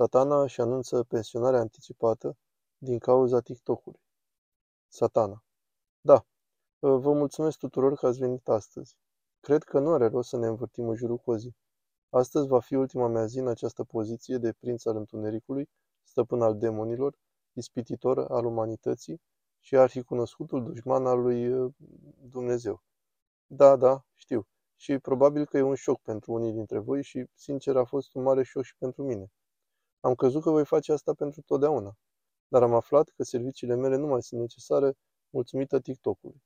Satana își anunță pensionarea anticipată din cauza TikTok-ului. Satana. Da, vă mulțumesc tuturor că ați venit astăzi. Cred că nu are rost să ne învârtim în jurul cozii. Astăzi va fi ultima mea zi în această poziție de prinț al întunericului, stăpân al demonilor, ispititor al umanității și arhicunoscutul dușman al lui uh, Dumnezeu. Da, da, știu. Și probabil că e un șoc pentru unii dintre voi și, sincer, a fost un mare șoc și pentru mine. Am crezut că voi face asta pentru totdeauna, dar am aflat că serviciile mele nu mai sunt necesare mulțumită TikTok-ului.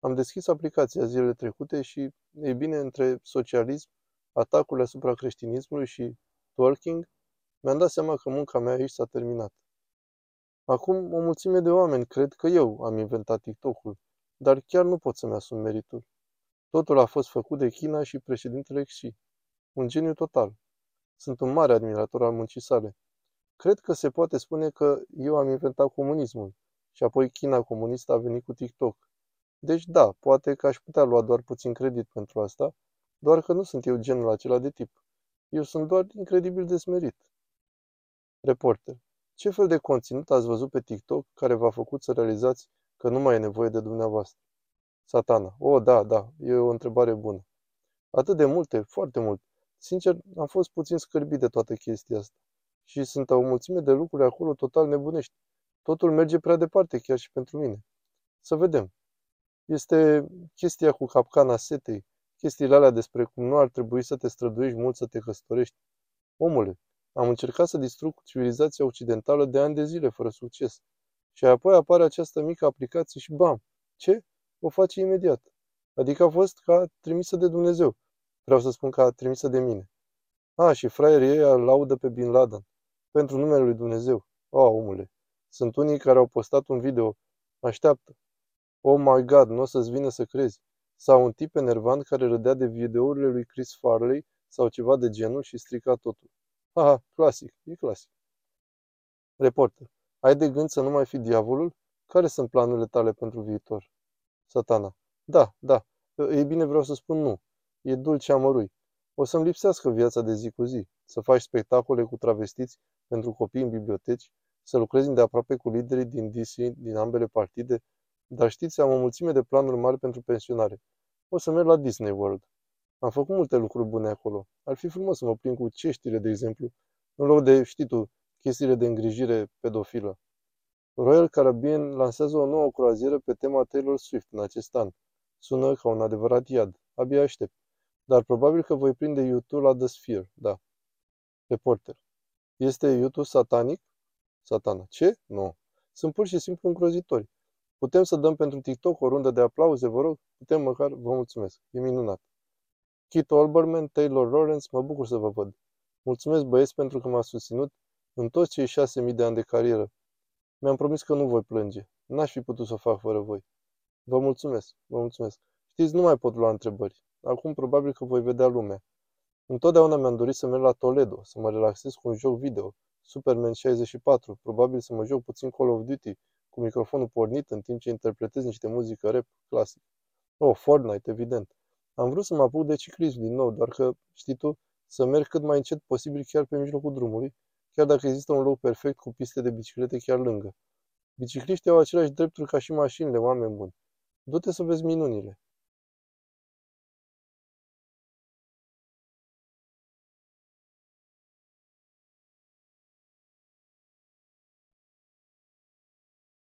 Am deschis aplicația zilele trecute și, ei bine, între socialism, atacurile asupra creștinismului și twerking, mi-am dat seama că munca mea aici s-a terminat. Acum, o mulțime de oameni cred că eu am inventat TikTok-ul, dar chiar nu pot să-mi asum meritul. Totul a fost făcut de China și președintele Xi. Un geniu total. Sunt un mare admirator al muncii sale. Cred că se poate spune că eu am inventat comunismul și apoi China comunistă a venit cu TikTok. Deci da, poate că aș putea lua doar puțin credit pentru asta, doar că nu sunt eu genul acela de tip. Eu sunt doar incredibil de smerit. Reporter. Ce fel de conținut ați văzut pe TikTok care v-a făcut să realizați că nu mai e nevoie de dumneavoastră? Satana. O, oh, da, da, e o întrebare bună. Atât de multe, foarte mult. Sincer, am fost puțin scârbit de toată chestia asta. Și sunt o mulțime de lucruri acolo total nebunești. Totul merge prea departe, chiar și pentru mine. Să vedem. Este chestia cu capcana setei, chestiile alea despre cum nu ar trebui să te străduiești mult să te căsătorești. Omule, am încercat să distrug civilizația occidentală de ani de zile, fără succes. Și apoi apare această mică aplicație și bam! Ce? O face imediat. Adică a fost ca trimisă de Dumnezeu. Vreau să spun ca trimisă de mine. A, și fraierii ei laudă pe Bin Laden. Pentru numele lui Dumnezeu. O, omule. Sunt unii care au postat un video. Așteaptă. Oh my god, nu o să-ți vină să crezi. Sau un tip enervant care râdea de videourile lui Chris Farley sau ceva de genul și strica totul. Haha, clasic, e clasic. Reporter. Ai de gând să nu mai fi diavolul? Care sunt planurile tale pentru viitor? Satana. Da, da. Ei bine, vreau să spun nu. E dulce amărui. O să-mi lipsească viața de zi cu zi. Să faci spectacole cu travestiți pentru copii în biblioteci, să lucrezi îndeaproape cu liderii din DC, din ambele partide, dar știți, am o mulțime de planuri mari pentru pensionare. O să merg la Disney World. Am făcut multe lucruri bune acolo. Ar fi frumos să mă plin cu ceștile, de exemplu, în loc de, știi tu, chestiile de îngrijire pedofilă. Royal Caribbean lansează o nouă croazieră pe tema Taylor Swift în acest an. Sună ca un adevărat iad. Abia aștept. Dar probabil că voi prinde YouTube la The Sphere, da. Reporter. Este YouTube satanic? Satana. Ce? Nu. Sunt pur și simplu îngrozitori. Putem să dăm pentru TikTok o rundă de aplauze, vă rog? Putem măcar? Vă mulțumesc. E minunat. Kit Olbermann, Taylor Lawrence, mă bucur să vă văd. Mulțumesc băieți pentru că m-ați susținut în toți cei șase mii de ani de carieră. Mi-am promis că nu voi plânge. N-aș fi putut să o fac fără voi. Vă mulțumesc, vă mulțumesc. Știți, nu mai pot lua întrebări. Acum probabil că voi vedea lumea. Întotdeauna mi-am dorit să merg la Toledo, să mă relaxez cu un joc video, Superman 64, probabil să mă joc puțin Call of Duty, cu microfonul pornit în timp ce interpretez niște muzică rap clasic. Oh, Fortnite, evident. Am vrut să mă apuc de ciclism din nou, doar că, știi tu, să merg cât mai încet posibil chiar pe mijlocul drumului, chiar dacă există un loc perfect cu piste de biciclete chiar lângă. Bicicliștii au aceleași drepturi ca și mașinile, oameni buni. Du-te să vezi minunile.